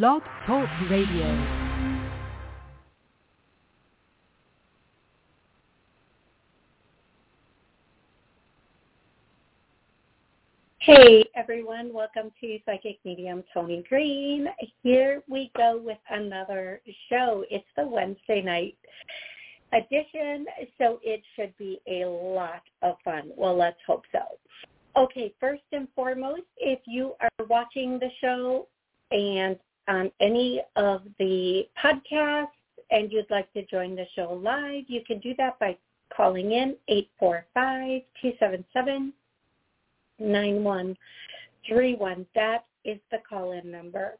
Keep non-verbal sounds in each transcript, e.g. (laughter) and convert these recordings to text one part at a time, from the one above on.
Blog Talk Radio. Hey everyone, welcome to Psychic Medium Toni Greene. Here we go with another show. It's the Wednesday night edition, so it should be a lot of fun. Well, let's hope so. Okay, first and foremost, if you are watching the show and on any of the podcasts and you'd like to join the show live, you can do that by calling in 845 277 9131. That is the call-in number.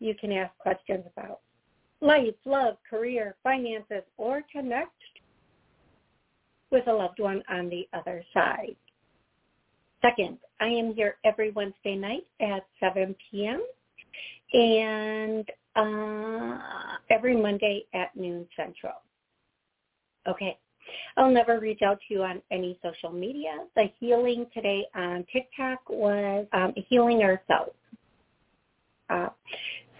You can ask questions about life, love, career, finances, or connect with a loved one on the other side. Second, I am here every Wednesday night at 7 p.m. and uh, every Monday at noon Central. Okay. I'll never reach out to you on any social media. The healing today on TikTok was um, healing ourselves. Uh,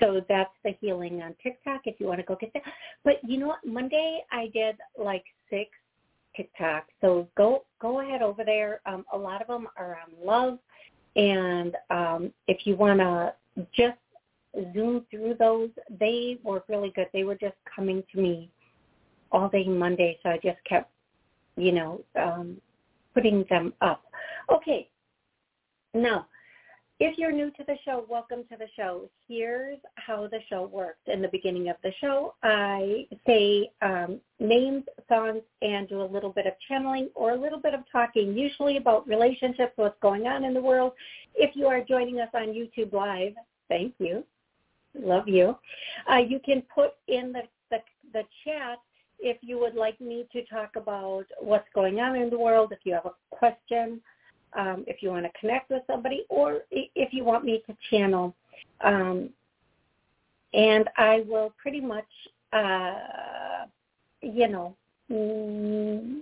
so that's the healing on TikTok if you want to go get that. But you know what? Monday I did like six TikTok. So go go ahead over there. Um, a lot of them are on love, and um, if you want to just zoom through those, they were really good. They were just coming to me all day Monday, so I just kept, you know, um, putting them up. Okay, now if you're new to the show, welcome to the show. Here's how the show works. In the beginning of the show, I say um, names, songs, and do a little bit of channeling or a little bit of talking, usually about relationships, what's going on in the world. If you are joining us on YouTube Live, thank you. Love you. Uh, you can put in the, the, the chat if you would like me to talk about what's going on in the world, if you have a question, um, if you want to connect with somebody, or if you want me to channel. Um, and I will pretty much, uh, you know, mm,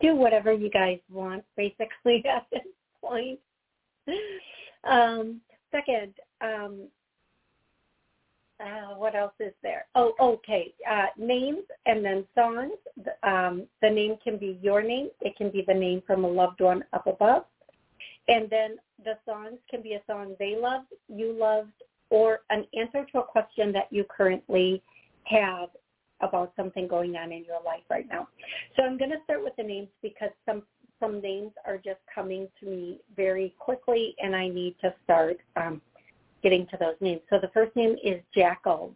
do whatever you guys want, basically, (laughs) at this point. Um, second, um, uh, what else is there? Oh, okay. Uh, names and then songs. Um, the name can be your name. It can be the name from a loved one up above. And then the songs can be a song they loved, you loved, or an answer to a question that you currently have about something going on in your life right now. So I'm going to start with the names because some some names are just coming to me very quickly, and I need to start um, getting to those names. So the first name is Jacko,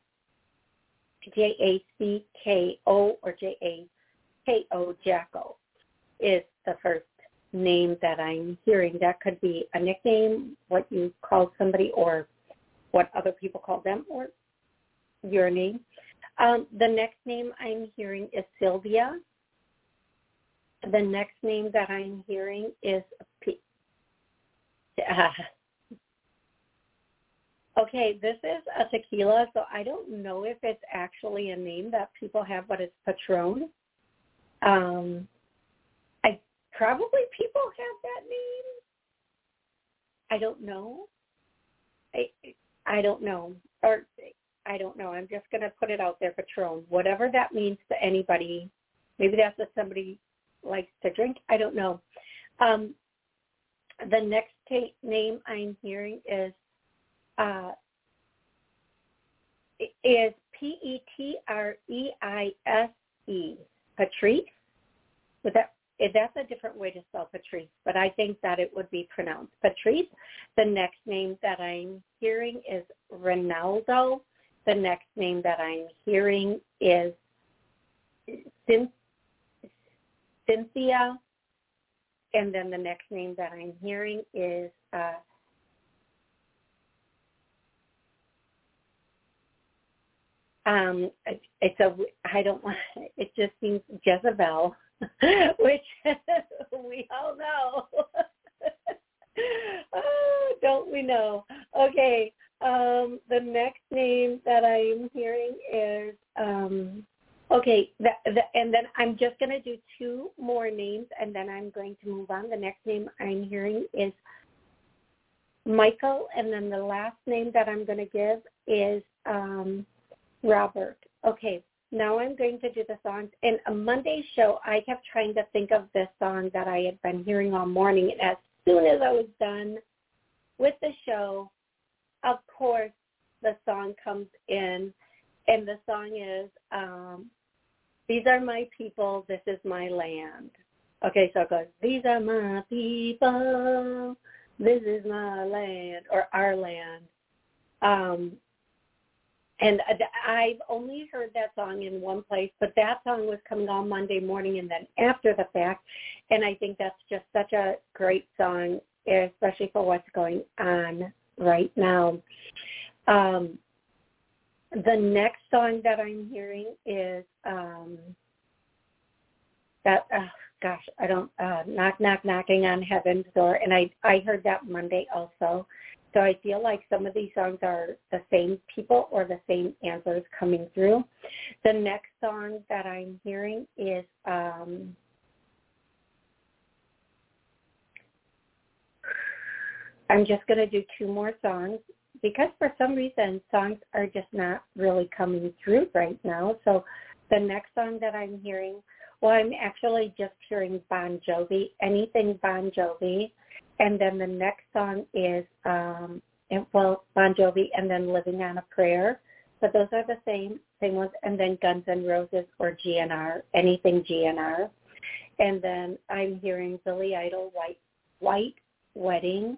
J-A-C-K-O or J-A-K-O, Jacko is the first name that I'm hearing. That could be a nickname, what you call somebody, or what other people call them, or your name. Um, the next name I'm hearing is Sylvia. The next name that I'm hearing is P- uh, Okay, this is a tequila, so I don't know if it's actually a name that people have, but it's Patron. Um, I probably people have that name. I don't know. I I don't know, or I don't know. I'm just gonna put it out there, Patron. Whatever that means to anybody. Maybe that's what somebody likes to drink. I don't know. Um, the next t- name I'm hearing is uh, is P-E-T-R-E-I-S-E, Patrice. Would that, that's a different way to spell Patrice, but I think that it would be pronounced Patrice. The next name that I'm hearing is Ronaldo. The next name that I'm hearing is Cynthia. And then the next name that I'm hearing is uh, um it's a i don't want it just seems jezebel (laughs) which (laughs) we all know. (laughs) Oh don't we know? Okay um the next name that i'm hearing is um okay that, the, and then i'm just going to do two more names and then i'm going to move on. The next name i'm hearing is Michael, and then the last name that I'm going to give is um, Robert. Okay, now I'm going to do the songs. In a Monday show, I kept trying to think of this song that I had been hearing all morning. And as soon as I was done with the show, of course, the song comes in. And the song is, um, These are my people, this is my land. Okay, so it goes, These are my people, this is my land, or our land. Um, and I've only heard that song in one place, but that song was coming on Monday morning and then after the fact. And I think that's just such a great song, especially for what's going on right now. Um, the next song that I'm hearing is um, that, oh gosh, I don't, uh, knock, knock, knocking on heaven's door. And I, I heard that Monday also. So I feel like some of these songs are the same people or the same answers coming through. The next song that I'm hearing is um, I'm just going to do two more songs because for some reason songs are just not really coming through right now. So the next song that I'm hearing, well, I'm actually just hearing Bon Jovi, anything Bon Jovi. And then the next song is, um, well, Bon Jovi and then Living on a Prayer. But those are the same, same ones. And then Guns N' Roses or GNR, anything GNR. And then I'm hearing Billy Idol, White, White Wedding.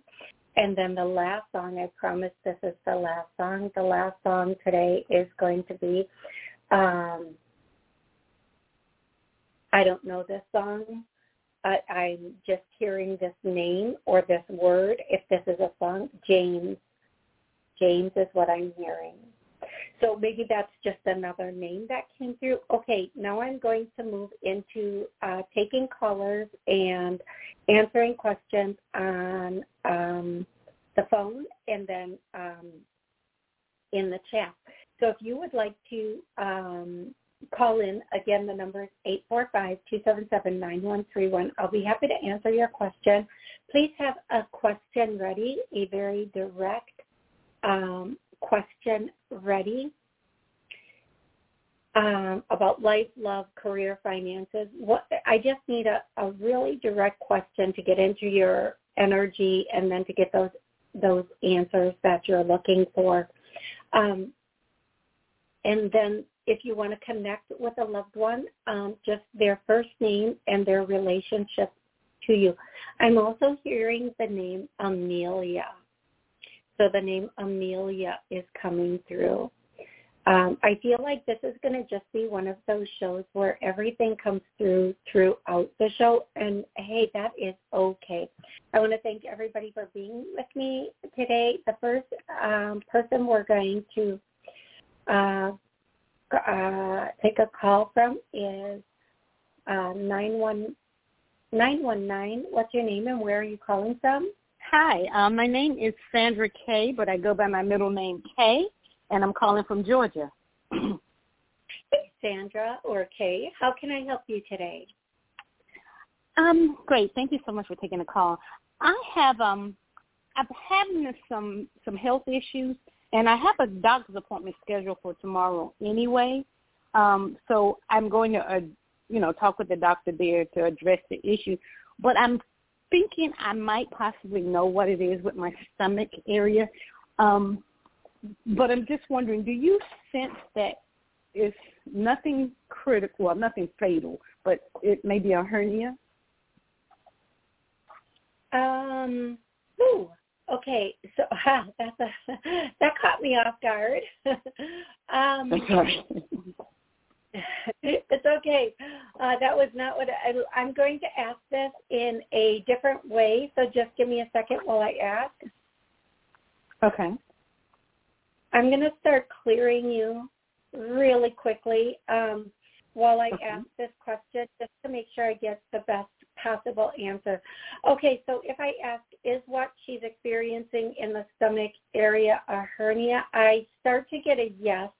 And then the last song, I promise this is the last song. The last song today is going to be, um, I don't know this song, I, I'm just hearing this name or this word. If this is a song, James. James is what I'm hearing. So maybe that's just another name that came through. Okay, now I'm going to move into uh, taking callers and answering questions on um, the phone and then um, in the chat. So if you would like to um, call in. Again, the number is 845-277-9131. I'll be happy to answer your question. Please have a question ready, a very direct um, question ready um, about life, love, career, finances. What I just need a, a really direct question to get into your energy and then to get those those answers that you're looking for. Um, and then if you want to connect with a loved one, um, just their first name and their relationship to you. I'm also hearing the name Amelia. So the name Amelia is coming through. Um, I feel like this is going to just be one of those shows where everything comes through throughout the show, and hey, that is okay. I want to thank everybody for being with me today. The first um, person we're going to uh, uh, take a call from is uh, 919. What's your name and where are you calling from? Hi, uh, my name is Sandra Kay, but I go by my middle name Kay, and I'm calling from Georgia. hey, Sandra or Kay, how can I help you today? Um, great. Thank you so much for taking the call. I have um, I've having some some health issues, and I have a doctor's appointment scheduled for tomorrow anyway. Um, so I'm going to, uh, you know, talk with the doctor there to address the issue. But I'm thinking I might possibly know what it is with my stomach area. Um, but I'm just wondering, do you sense that it's nothing critical, or nothing fatal, but it may be a hernia? Um, ooh, Okay, so (laughs) ha, that's a, (laughs) that caught me off guard. (laughs) um, sorry. it's okay. Uh, that was not what I, I'm going to ask this in a different way. So just give me a second while I ask. Okay. I'm going to start clearing you really quickly um, while I okay. ask this question, just to make sure I get the best possible answer. Okay, so if I ask, is what she's experiencing in the stomach area a hernia? I start to get a yes,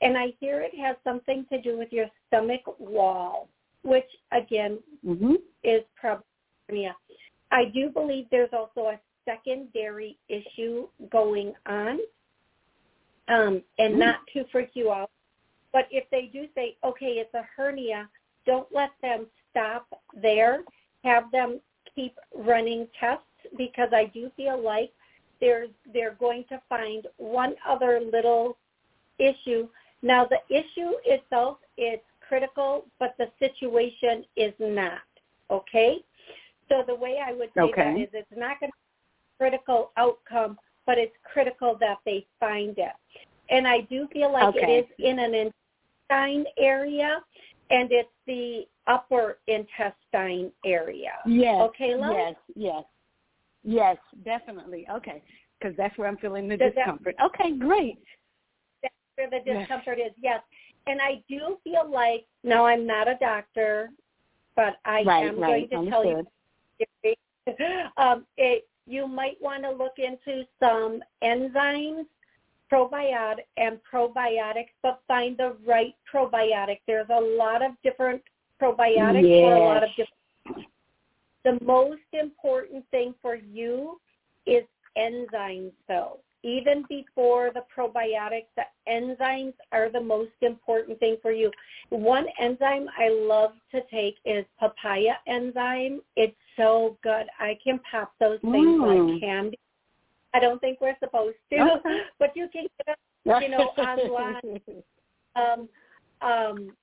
and I hear it has something to do with your stomach wall, which again mm-hmm. is probably hernia. I do believe there's also a secondary issue going on um, and mm. not to freak you out. But if they do say, okay, it's a hernia, don't let them stop there. Have them keep running tests because I do feel like they're they're going to find one other little issue. Now the issue itself is critical, but the situation is not. Okay? So the way I would say okay. that is it's not going to be a critical outcome, but it's critical that they find it. And I do feel like okay. it is in an intestine area and it's the upper intestine area. Yes. Okay? Yes, yes. Yes, definitely. Okay. Because that's where I'm feeling the Does discomfort. That, okay, great. That's where the discomfort yes. is, yes. And I do feel like, no, I'm not a doctor, but I right, am right. going to Understood. tell you, (laughs) um, it, you might want to look into some enzymes probiotic and probiotics, but find the right probiotic. There's a lot of different probiotics yes. for a lot of different. The most important thing for you is enzymes, though. Even before the probiotics, the enzymes are the most important thing for you. One enzyme I love to take is papaya enzyme. It's so good. I can pop those things mm. like candy I don't think we're supposed to, (laughs) but you can get them, you know, (laughs) online, um, um,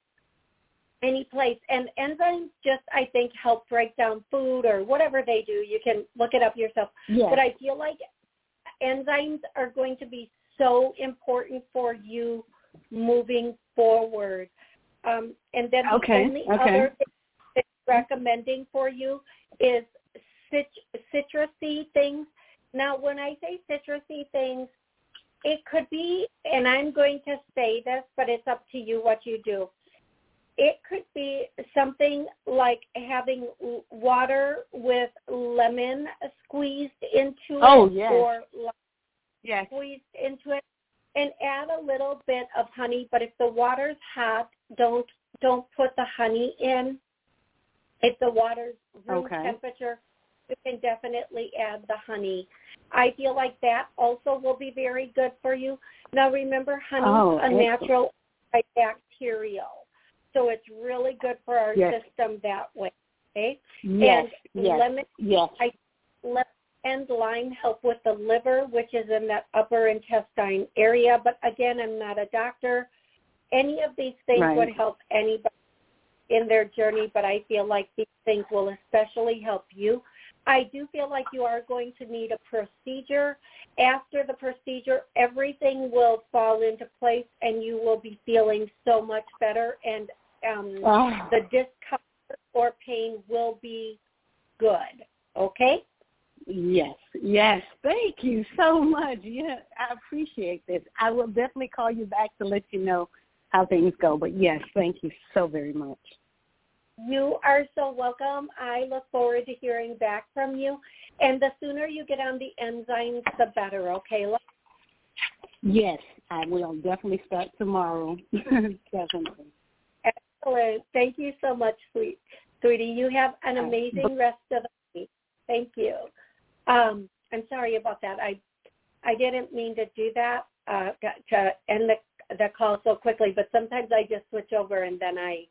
any place. And enzymes just, I think, help break down food or whatever they do. You can look it up yourself. Yes. But I feel like enzymes are going to be so important for you moving forward. Um, and then the only okay. other thing recommending for you is cit- citrusy things now, when I say citrusy things, it could be, and I'm going to say this, but it's up to you what you do. It could be something like having water with lemon squeezed into oh, it yes. or yes. squeezed into it and add a little bit of honey, but if the water's hot, don't don't put the honey in. If the water's room okay. temperature, you can definitely add the honey. I feel like that also will be very good for you. Now remember, honey oh, a natural antibacterial, so it's really good for our yes. system that way. Okay, yes, and yes, lemon, yes. I, lemon and lime help with the liver, which is in that upper intestine area. But again, I'm not a doctor. Any of these things right. would help anybody in their journey, but I feel like these things will especially help you. I do feel like you are going to need a procedure. After the procedure, everything will fall into place and you will be feeling so much better and um, oh. the discomfort or pain will be good. Okay? Yes, yes. Thank you so much. Yeah, I appreciate this. I will definitely call you back to let you know how things go. But yes, thank you so very much. You are so welcome. I look forward to hearing back from you. And the sooner you get on the enzymes, the better, okay? Yes, I will definitely start tomorrow. (laughs) definitely. Excellent. Thank you so much, sweet sweetie. You have an amazing rest of the week. Thank you. Um, I'm sorry about that. I I didn't mean to do that uh, to end the the call so quickly, but sometimes I just switch over and then I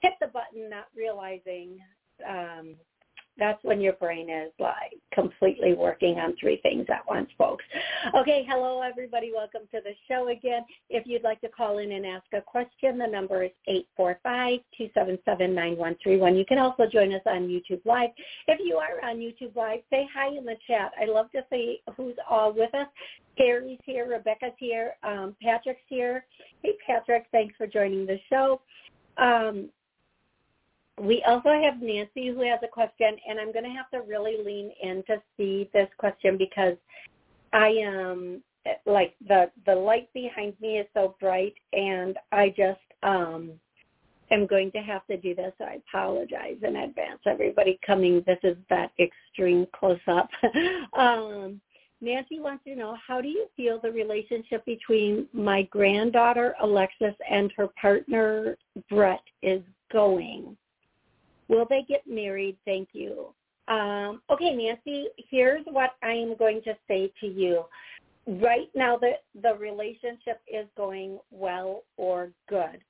hit the button not realizing um, that's when your brain is like completely working on three things at once, folks. Okay, hello everybody. Welcome to the show again. If you'd like to call in and ask a question, the number is 845-277-9131. You can also join us on YouTube Live. If you are on YouTube Live, say hi in the chat. I love to see who's all with us. Carrie's here, Rebecca's here, um, Patrick's here. Hey Patrick, thanks for joining the show. Um, we also have Nancy who has a question, and I'm going to have to really lean in to see this question because I am like the the light behind me is so bright, and I just um am going to have to do this. I apologize in advance, everybody coming. This is that extreme close up. (laughs) um, Nancy wants to know how do you feel the relationship between my granddaughter Alexis and her partner Brett is going? Will they get married? Thank you. Um, okay, Nancy, here's what I am going to say to you. Right now, the, the relationship is going well or good.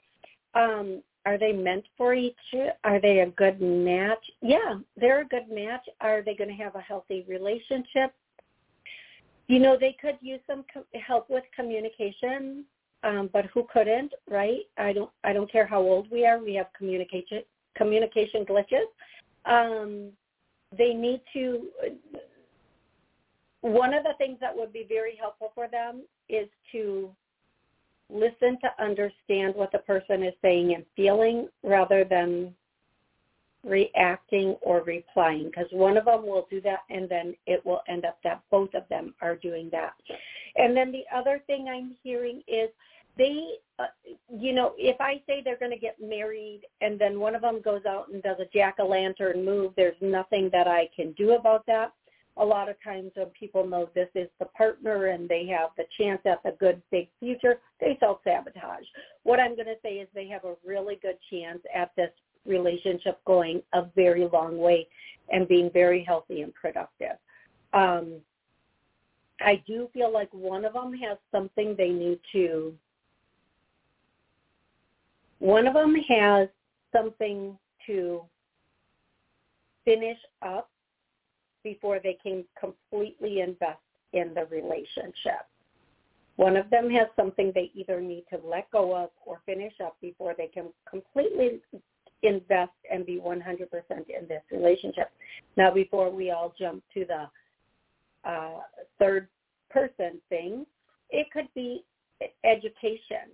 Um, are they meant for each? Other? Are they a good match? Yeah, they're a good match. Are they going to have a healthy relationship? You know, they could use some help with communication, um, but who couldn't, right? I don't. I don't care how old we are. We have communication communication glitches. Um, they need to. One of the things that would be very helpful for them is to listen to understand what the person is saying and feeling rather than reacting or replying because one of them will do that and then it will end up that both of them are doing that. And then the other thing I'm hearing is they, uh, you know, if I say they're going to get married and then one of them goes out and does a jack-o'-lantern move, there's nothing that I can do about that a lot of times when people know this is the partner and they have the chance at the good big future, they self-sabotage. What I'm going to say is they have a really good chance at this relationship going a very long way and being very healthy and productive. Um, I do feel like one of them has something they need to, one of them has something to finish up before they can completely invest in the relationship. One of them has something they either need to let go of or finish up before they can completely invest and be 100% in this relationship. Now, before we all jump to the uh, third person thing, it could be education.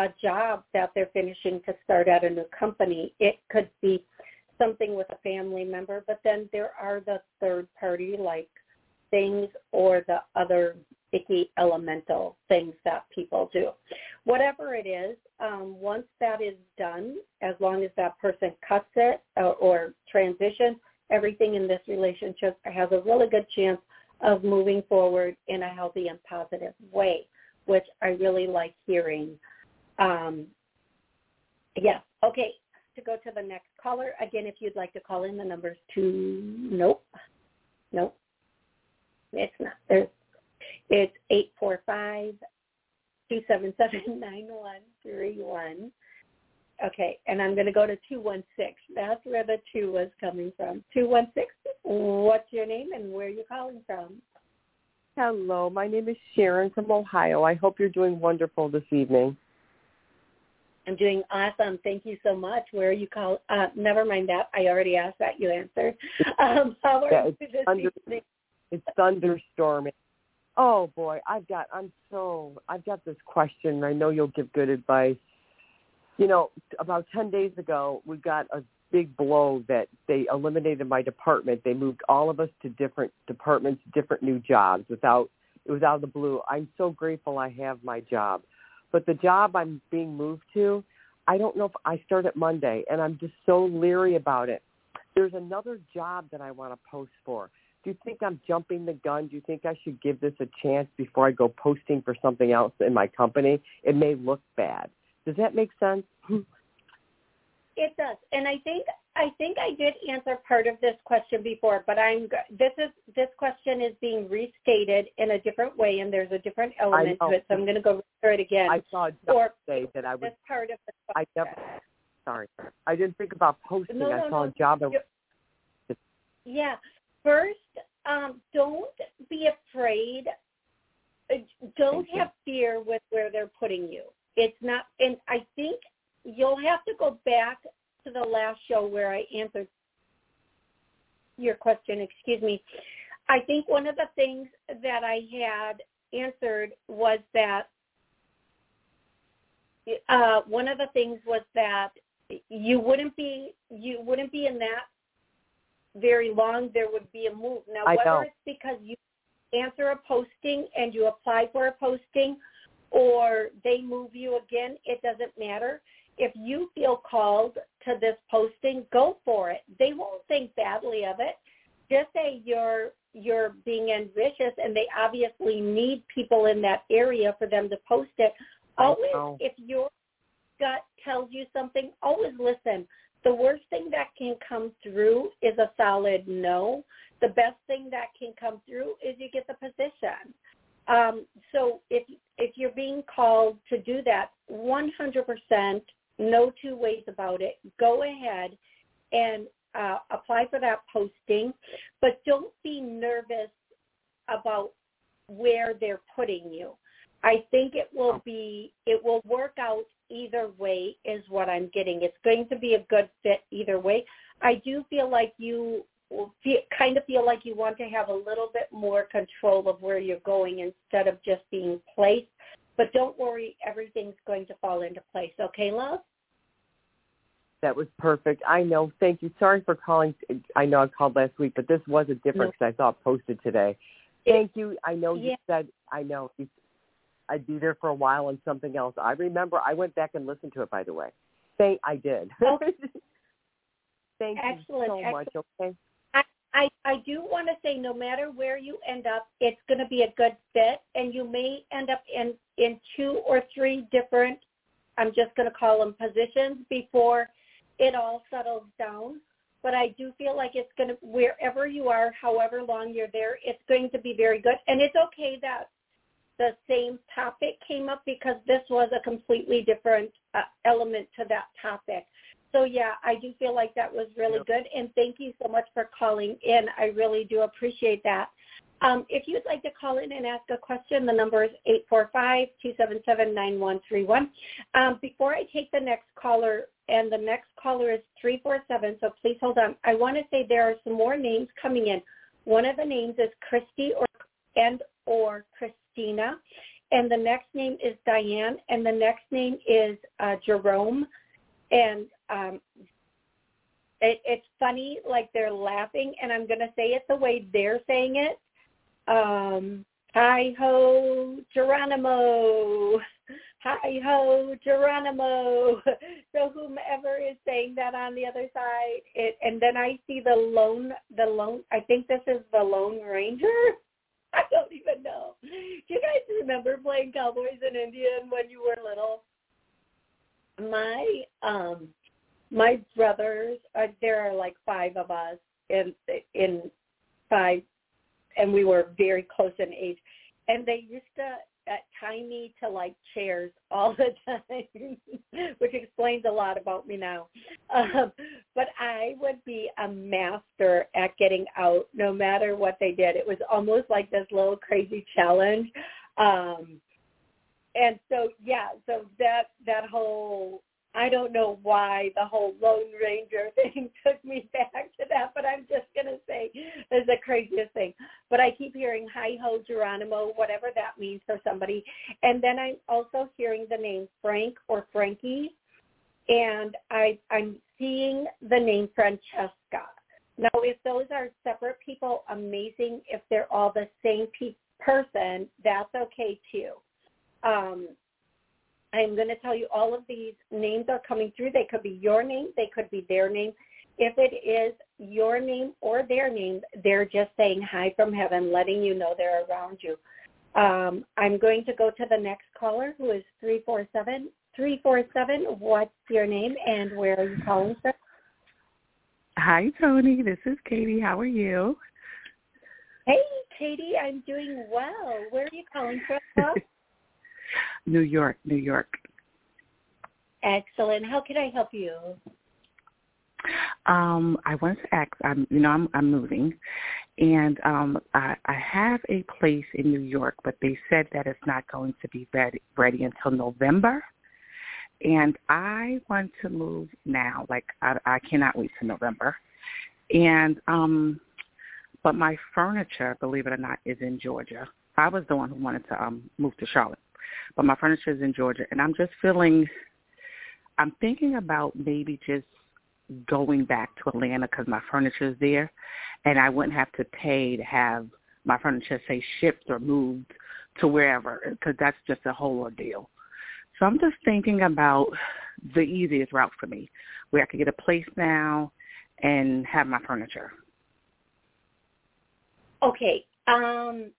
A job that they're finishing to start at a new company. It could be something with a family member, but then there are the third party like things or the other icky elemental things that people do. Whatever it is, um, once that is done, as long as that person cuts it or, uh, or transitions, everything in this relationship has a really good chance of moving forward in a healthy and positive way, which I really like hearing. Um, yes. Okay to go to the next caller. Again, if you'd like to call in, the number's two. Nope, nope, it's not. There's, it's eight four five two seven seven (laughs) nine one three one. Okay, and I'm going to go to two one six. That's where the two was coming from. Two one six. What's your name and where are you calling from? Hello, my name is Sharon from Ohio. I hope you're doing wonderful this evening. I'm doing awesome. Thank you so much. Where are you call? Uh, never mind that. I already asked that. You answered. (laughs) Um, how are yeah, you this thunder, evening? It's thunderstorming. Oh boy, I've got. I'm so. I've got this question. I know you'll give good advice. You know, about ten days ago, we got a big blow that they eliminated my department. They moved all of us to different departments, different new jobs without it was out of the blue. I'm so grateful I have my job. But the job I'm being moved to, I don't know if I start at Monday, and I'm just so leery about it. There's another job that I want to post for. Do you think I'm jumping the gun? Do you think I should give this a chance before I go posting for something else in my company? It may look bad. Does that make sense? It does, and I think I think I did answer part of this question before, but I'm this is this question is being restated in a different way, and there's a different element to it. So I'm going to go through it again. I saw or say that I was part of the. I never. Sorry, I didn't think about posting. No, no, I saw no. a job. That, yeah, first, um, don't be afraid. Uh, don't have fear with where they're putting you. It's not, and I think you'll have to go back to the last show where I answered your question, excuse me. I think one of the things that I had answered was that uh, one of the things was that you wouldn't be you wouldn't be in that very long. There would be a move. Now, I whether know. it's because you answer a posting and you apply for a posting, or they move you again, it doesn't matter if you feel called to this posting, go for it. They won't think badly of it. Just say you're you're being ambitious and they obviously need people in that area for them to post it. Always if your gut tells you something, always listen. the worst thing that can come through is a solid no. The best thing that can come through is you get the position. Um, so if if you're being called to do that, 100%, no two ways about it. Go ahead and uh, apply for that posting, but don't be nervous about where they're putting you. I think it will be it will work out either way is what I'm getting. It's going to be a good fit either way. I do feel like you feel, kind of feel like you want to have a little bit more control of where you're going instead of just being placed. But don't worry, everything's going to fall into place. Okay, love? That was perfect. I know. Thank you. Sorry for calling. I know I called last week, but this was a difference no. I saw it posted today. Thank you. I know you said, I know you I'd be there for a while on something else. I remember I went back and listened to it. By the way, thank I did. Okay. (laughs) Thank excellent, you so excellent. much. Okay. I, I do want to say, no matter where you end up, it's going to be a good fit, and you may end up in in two or three different. I'm just going to call them positions before it all settles down. But I do feel like it's going to wherever you are, however long you're there, it's going to be very good. And it's okay that the same topic came up because this was a completely different uh, element to that topic. So yeah, I do feel like that was really yep. good, and thank you so much for calling in. I really do appreciate that. Um, if you'd like to call in and ask a question, the number is 845-277-9131. Um, before I take the next caller, and the next caller is 347, so please hold on. I want to say there are some more names coming in. One of the names is Christy or and or Christina, and the next name is Diane, and the next name is uh, Jerome, and um, it, it's funny, like they're laughing, and I'm going to say it the way they're saying it. Um, hi ho, Geronimo. Hi ho, Geronimo. (laughs) So whomever is saying that on the other side, it, and then I see the lone, the lone. I think this is the Lone Ranger. (laughs) I don't even know. Do you guys remember playing Cowboys and Indian when you were little? My um my brothers, uh, there are like five of us in in five, and we were very close in age. And they used to uh, tie me to like chairs (laughs) all the time, which explains a lot about me now. Um, but I would be a master at getting out no matter what they did. It was almost like this little crazy challenge. Um, and so yeah, so that that whole I don't know why the whole Lone Ranger (laughs) thing took me back to that, but I'm just going to say it's the craziest thing. But I keep hearing hi ho Geronimo, whatever that means for somebody. And then I'm also hearing the name Frank or Frankie. And I, I'm seeing the name Francesca. Now, if those are separate people, amazing. If they're all the same pe- person, that's okay too. Um, I'm going to tell you all of these names are coming through. They could be your name. They could be their name. If it is your name or their name, they're just saying hi from heaven, letting you know they're around you. Um, I'm going to go to the next caller who is 347. 347, what's your name and where are you calling from? Hi, Toni. This is Katie. How are you? Hey, Katie. I'm doing well. Where are you calling from? (laughs) New York, New York. Excellent. How can I help you? Um, I wanted to ask. I'm, you know, I'm I'm moving, and um, I, I have a place in New York, but they said that it's not going to be ready ready until November. And I want to move now. Like I, I cannot wait till November. And um, but my furniture, believe it or not, is in Georgia. I was the one who wanted to um move to Charlotte but my furniture is in Georgia, and I'm just feeling. I'm thinking about maybe just going back to Atlanta because my furniture is there, and I wouldn't have to pay to have my furniture say shipped or moved to wherever because that's just a whole ordeal. So I'm just thinking about the easiest route for me, where I could get a place now and have my furniture. Okay. Um,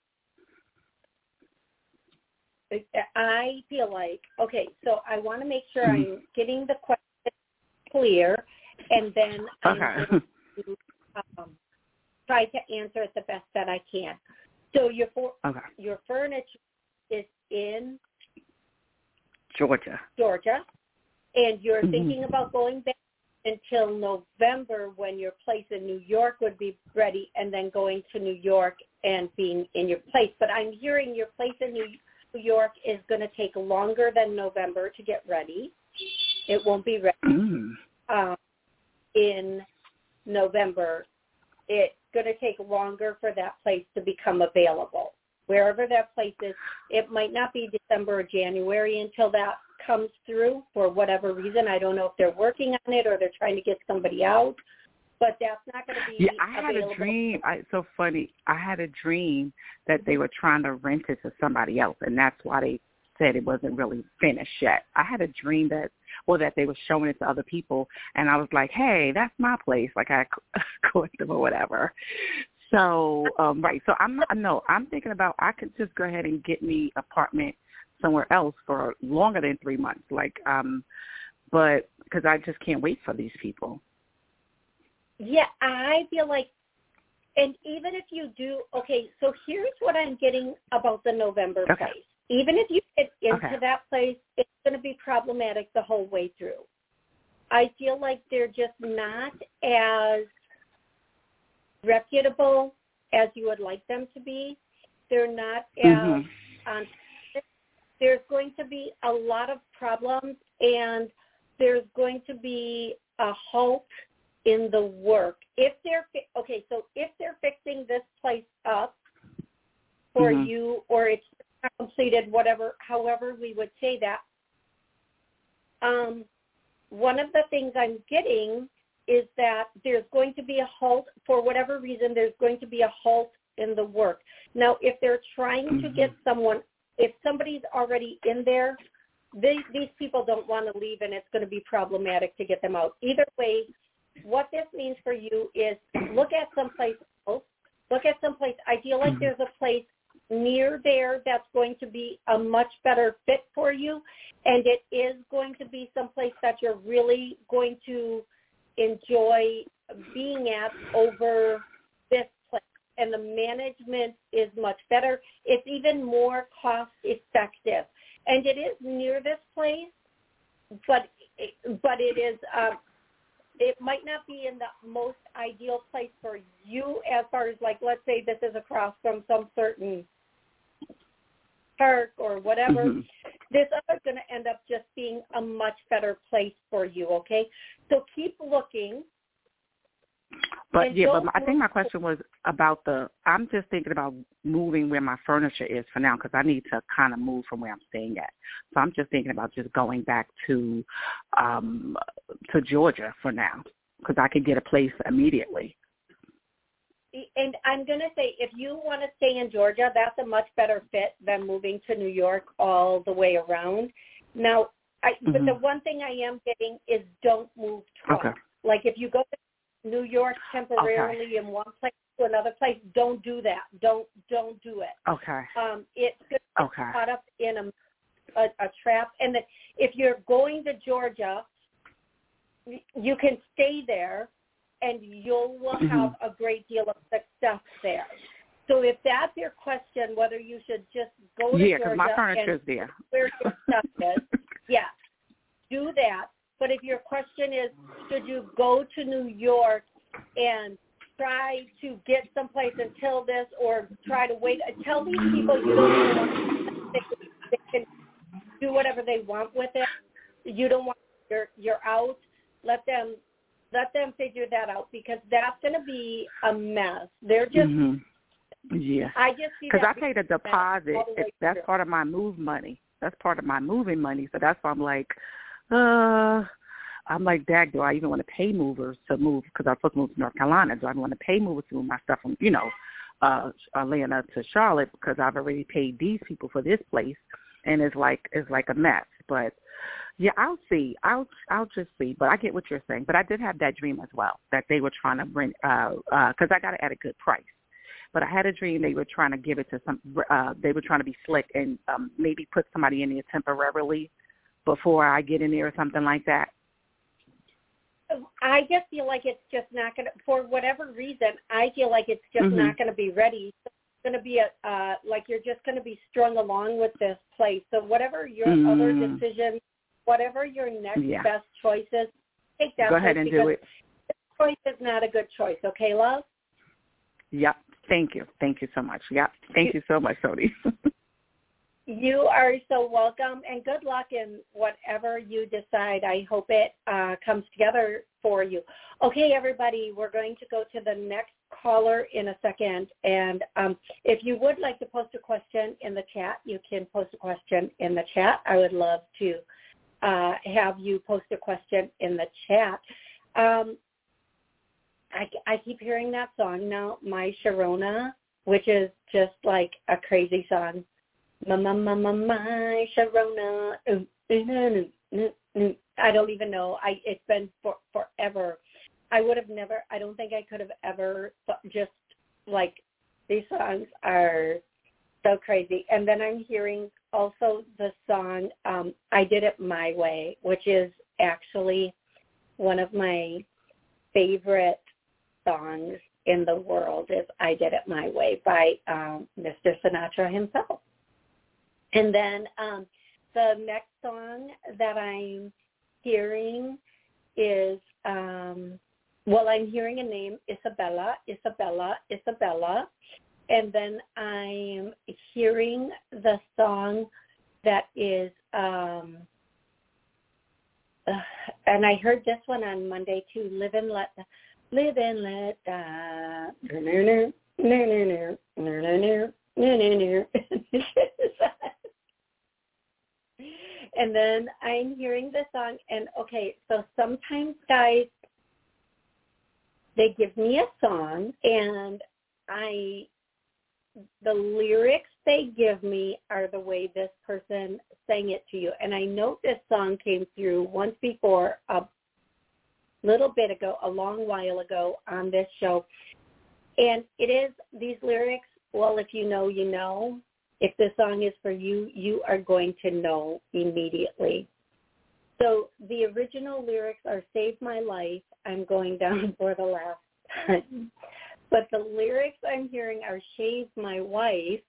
I feel like okay. So I want to make sure mm-hmm. I'm getting the question clear, and then I'm Okay. going to um, try to answer it the best that I can. So your for, Okay. your furniture is in Georgia. Georgia, and you're Mhm. thinking about going back until November when your place in New York would be ready, and then going to New York and being in your place. But I'm hearing your place in New New York is going to take longer than November to get ready. It won't be ready Mm. um, in November. It's going to take longer for that place to become available. Wherever that place is, it might not be December or January until that comes through for whatever reason. I don't know if they're working on it or they're trying to get somebody out, but that's not going to be Yeah, I had available. a dream. I, it's so funny. I had a dream that they were trying to rent it to somebody else, and that's why they said it wasn't really finished yet. I had a dream that, well, that they were showing it to other people, and I was like, "Hey, that's my place." Like I caught them or whatever. So, um, right. So I'm not. No, I'm thinking about. I could just go ahead and get me apartment somewhere else for longer than three months. Like, um, but because I just can't wait for these people. Yeah, I feel like, and even if you do, okay, so here's what I'm getting about the November Okay. place. Even if you get into Okay. that place, it's going to be problematic the whole way through. I feel like they're just not as reputable as you would like them to be. They're not as Mhm. on there's going to be a lot of problems and there's going to be a halt in the work. If they're fi- okay, so if they're fixing this place up for Mhm. you or it's completed, whatever, however we would say that, um, one of the things I'm getting is that there's going to be a halt for whatever reason. There's going to be a halt in the work. Now, if they're trying to Mhm. get someone, if somebody's already in there, they, these people don't want to leave, and it's going to be problematic to get them out. Either way, what this means for you is look at someplace else. Look at someplace. I feel like Mhm. there's a place near there that's going to be a much better fit for you, and it is going to be someplace that you're really going to enjoy being at over this place. And the management is much better. It's even more cost effective, and it is near this place, but but it is. Uh, it might not be in the most ideal place for you as far as like let's say this is across from some certain park or whatever Mhm. this other's going to end up just being a much better place for you okay so keep looking But yeah, but my, I think my question was about the. I'm just thinking about moving where my furniture is for now because I need to kind of move from where I'm staying at. So I'm just thinking about just going back to, um, to Georgia for now because I could get a place immediately. and i'm going to say if you want to stay in georgia that's a much better fit than moving to new york all the way around now I, but the Mhm. one thing i am getting is don't move twice Okay. like if you go to new york temporarily in one place to another place don't do that don't don't do it Okay. um it's Okay. caught up in a, a, a trap. And that if you're going to Georgia, you can stay there, and you'll will (clears throat) Mhm. have a great deal of success there. So if that's your question, whether you should just go to Yeah, Georgia my and furniture's there. where your stuff (laughs) is, yeah, do that. But if your question is, should you go to New York and try to get someplace until this, or try to wait? Tell these people you don't want. They, they can do whatever they want with it. You don't want you're you're out. Let them let them figure that out because that's going to be a mess. They're just. hmm Yeah. I just see Because I paid a deposit. It, that's part of my move money. That's part of my moving money. So that's why I'm like, uh, I'm like, Dad, do I even want to pay movers to move? Because I'm supposed to move to North Carolina. Do I want to pay movers to move my stuff from, you know, uh, Atlanta to Charlotte? Because I've already paid these people for this place, and it's like it's like a mess. But yeah, I'll see. I'll I'll just see. But I get what you're saying. But I did have that dream as well that they were trying to bring uh uh because I got it at a good price. But I had a dream they were trying to give it to some. uh They were trying to be slick and um maybe put somebody in there temporarily before I get in there or something like that. I just feel like it's just not going to, for whatever reason, I feel like it's just Mhm. not going to be ready. It's going to be a, uh, like you're just going to be strung along with this place. So whatever your other Mm. decision, whatever your next Yeah. best choice is, take that Go ahead and do it. this choice is not a good choice. Okay, love? Yep. Thank you. Thank you so much. Yep. Thank you so much, Sodi. (laughs) You are so welcome, and good luck in whatever you decide. I hope it uh, comes together for you. Okay, everybody, we're going to go to the next caller in a second. And um, if you would like to post a question in the chat, you can post a question in the chat. I would love to uh, have you post a question in the chat. Um, I, I keep hearing that song now, My Sharona, which is just like a crazy song. My, my, my, my, my Sharona. Ooh, ooh. I don't even know. I It's been for, forever. I would have never, I don't think I could have ever just like these songs are so crazy. And then I'm hearing also the song um, I Did It My Way, which is actually one of my favorite songs in the world is I Did It My Way by um, Mr. Sinatra himself. And then um, the next song that I'm hearing is, um, well, I'm hearing a name, Isabella, Isabella, Isabella. And then I'm hearing the song that is, um, uh, and I heard this one on Monday too, Live and Let, Live and Let Die. I'm hearing the song, and okay, so sometimes guys, they give me a song, and I, the lyrics they give me are the way this person sang it to you. And I know this song came through once before, a little bit ago, a long while ago on this show. And it is these lyrics, well, if you know, you know if this song is for you, you are going to know immediately. So the original lyrics are Save My Life, I'm going down (laughs) for the last time. But the lyrics I'm hearing are Shave My Wife,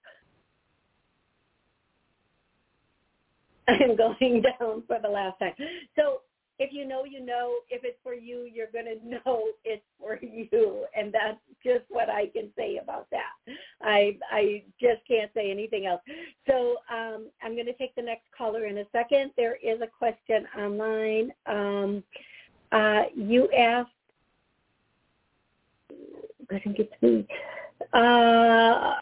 (laughs) I'm going down for the last time. So if you know, you know. If it's for you, you're going (laughs) to know it's for you, and that's just what I can say about that. I I just can't say anything else. So um, I'm going to take the next caller in a second. There is a question online. Um, uh, you asked. I think it's me. Uh,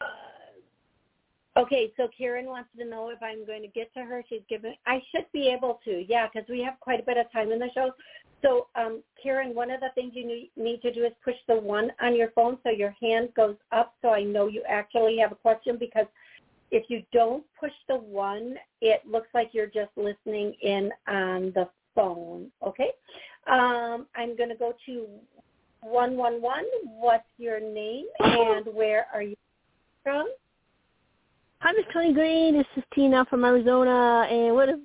Okay, so Karen wants to know if I'm going to get to her. She's given. I should be able to, yeah, because we have quite a bit of time in the show. So, um, Karen, one of the things you need, need to do is push the one on your phone so your hand goes up, so I know you actually have a question. Because if you don't push the one, it looks like you're just listening in on the phone. Okay, um, I'm going to go to one one one. What's your name and where are you from? Hi, Miss Toni Greene. This is Tina from Arizona, and what a,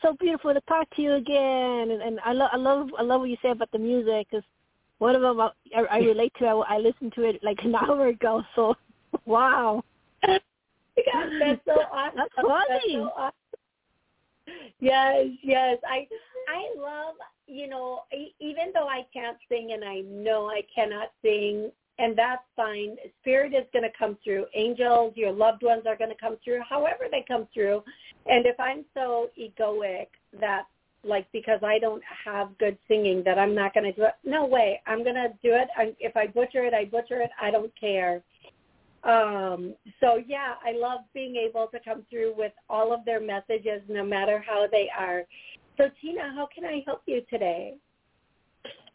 so beautiful to talk to you again. And, and I love, I love, I love what you say about the music because one of them I, I (laughs) relate to. I, I listened to it like an (laughs) hour ago. So, wow. Yes, that's so (laughs) awesome. That's funny. That's so awesome. Yes, yes. I I love, you know, e- even though I can't sing and I know I cannot sing, and that's fine. Spirit is going to come through. Angels, your loved ones are going to come through, however they come through. And if I'm so egoic that, like, because I don't have good singing, that I'm not going to do it, no way. I'm going to do it. I, if I butcher it, I butcher it. I don't care. Um, so yeah, I love being able to come through with all of their messages, no matter how they are. So Tina, how can I help you today?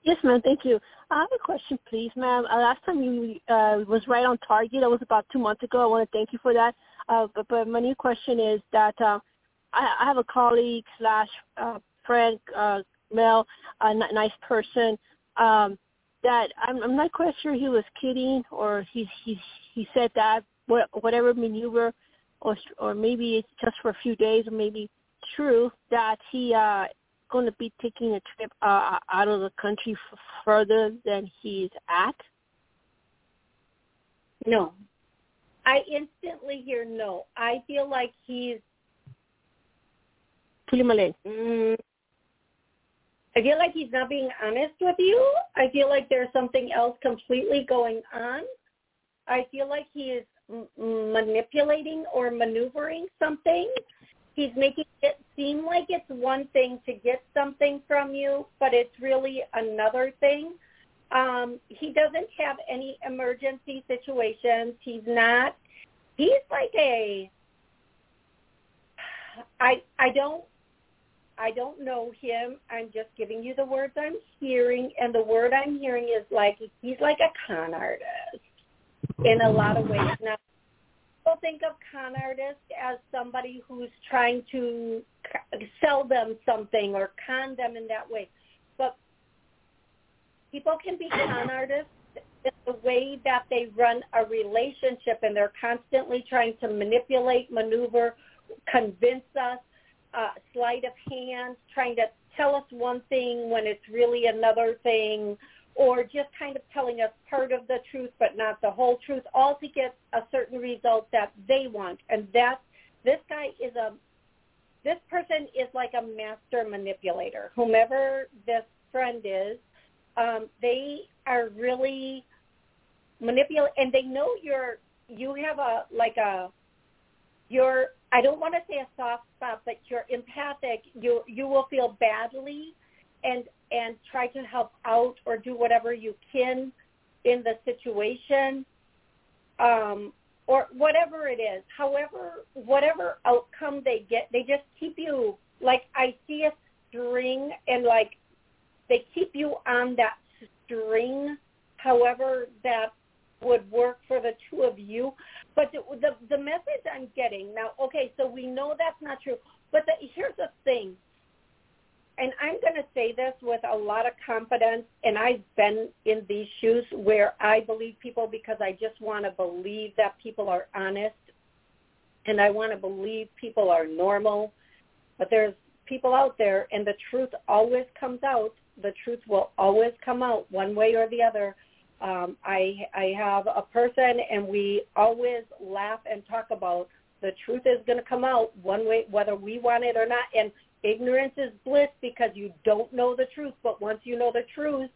Yes, ma'am. Thank you. I have a question, please, ma'am. Uh, last time you uh, was right on target. That was about two months ago. I want to thank you for that. Uh, but, but my new question is that uh, I, I have a colleague slash uh, friend, uh, a n- nice person. Um, that I'm, I'm not quite sure he was kidding or he he he said that whatever maneuver or or maybe it's just for a few days or maybe true that he uh going to be taking a trip uh, out of the country f- further than he's at? No. I instantly hear no. I feel like he's Mm, I feel like he's not being honest with you. I feel like there's something else completely going on. I feel like he is m- manipulating or maneuvering something. He's making it seem like it's one thing to get something from you, but it's really another thing. Um, he doesn't have any emergency situations. He's not. He's like a. I I don't I don't know him. I'm just giving you the words I'm hearing, and the word I'm hearing is like he's like a con artist in a lot of ways. Now, people think of con artist as somebody who's trying to sell them something or con them in that way, but people can be con artists in the way that they run a relationship, and they're constantly trying to manipulate, maneuver, convince us uh, sleight of hand, trying to tell us one thing when it's really another thing, or just kind of telling us part of the truth but not the whole truth, all to get a certain result that they want. And that this guy is a this person is like a master manipulator. Whomever this friend is, um, they are really manipulate, and they know you're you have a like a you're I don't want to say a soft spot, but you're empathic. You you will feel badly, and and try to help out or do whatever you can in the situation, um, or whatever it is. However, whatever outcome they get, they just keep you like I see a string, and like they keep you on that string. However, that would work for the two of you. But the, the the message I'm getting now, okay, so we know that's not true. But the, here's the thing, and I'm going to say this with a lot of confidence, and I've been in these shoes where I believe people because I just want to believe that people are honest, and I want to believe people are normal. But there's people out there, and the truth always comes out. The truth will always come out one way or the other um, I I have a person, and we always laugh and talk about the truth is going to come out one way, whether we want it or not. And ignorance is bliss because you don't know the truth. But once you know the truth,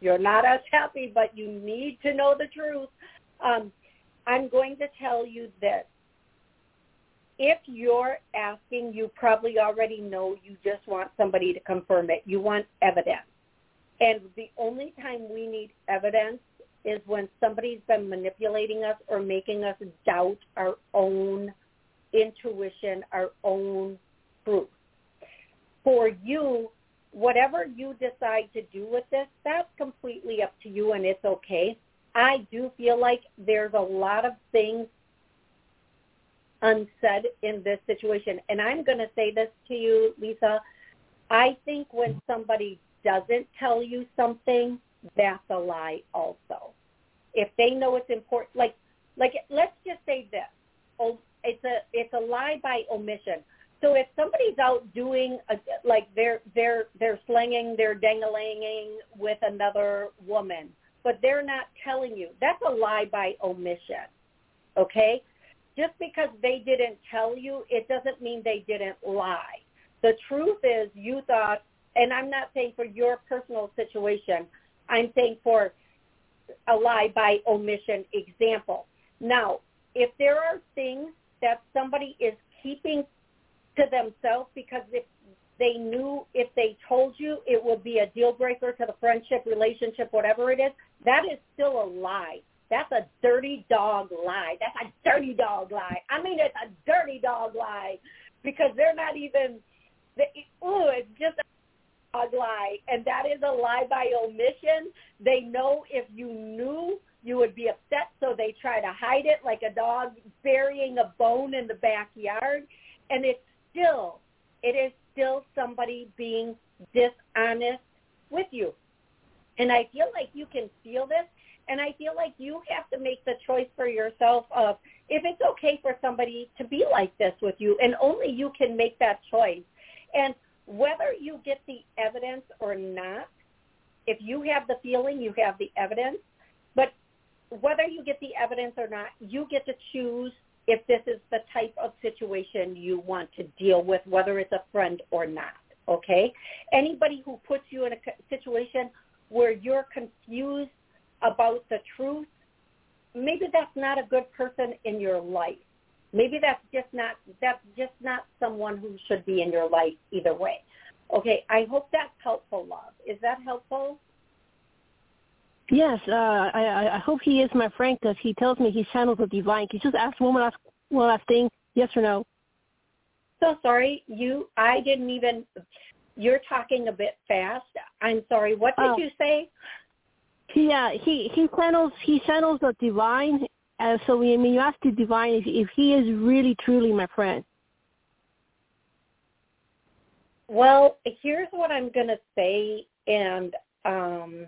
you're not as happy. But you need to know the truth. Um, I'm going to tell you this. If you're asking, you probably already know you just want somebody to confirm it. You want evidence. And the only time we need evidence is when somebody's been manipulating us or making us doubt our own intuition, our own truth. For you, whatever you decide to do with this, that's completely up to you and it's okay. I do feel like there's a lot of things unsaid in this situation. And I'm going to say this to you, Lisa. I think when somebody doesn't tell you something, that's a lie also. If they know it's important, like, like let's just say this. Oh, it's a it's a lie by omission. So if somebody's out doing a, like they're they're they're slinging, they're danglinging with another woman, but they're not telling you, that's a lie by omission. Okay? Just because they didn't tell you, it doesn't mean they didn't lie. The truth is you thought and I'm not saying for your personal situation, I'm saying for a lie by omission example. Now, if there are things that somebody is keeping to themselves because if they knew if they told you it would be a deal breaker to the friendship, relationship, whatever it is, that is still a lie. That's a dirty dog lie. That's a dirty dog lie. I mean, it's a dirty dog lie because they're not even. They, ooh, it's just a dog lie, and that is a lie by omission. They know if you knew, you would be upset, so they try to hide it like a dog burying a bone in the backyard. And it's still, it is still somebody being dishonest with you. And I feel like you can feel this, and I feel like you have to make the choice for yourself of if it's okay for somebody to be like this with you, and only you can make that choice. And whether you get the evidence or not, if you have the feeling, you have the evidence. But whether you get the evidence or not, you get to choose if this is the type of situation you want to deal with, whether it's a friend or not. Okay? Anybody who puts you in a situation where you're confused about the truth, maybe that's not a good person in your life. Maybe that's just not that's just not someone who should be in your life either way. Okay, I hope that's helpful, love. Is that helpful? Yes, uh, I, I hope he is my friend because he tells me he channels the divine. Can you just ask one last one last thing? Yes or no? So sorry, you. I didn't even. You're talking a bit fast. I'm sorry. What did Oh. you say? Yeah, he he channels he channels the divine. Uh, so when mean you ask the divine if, if he is really truly my friend. Well, here's what I'm going to say, and um,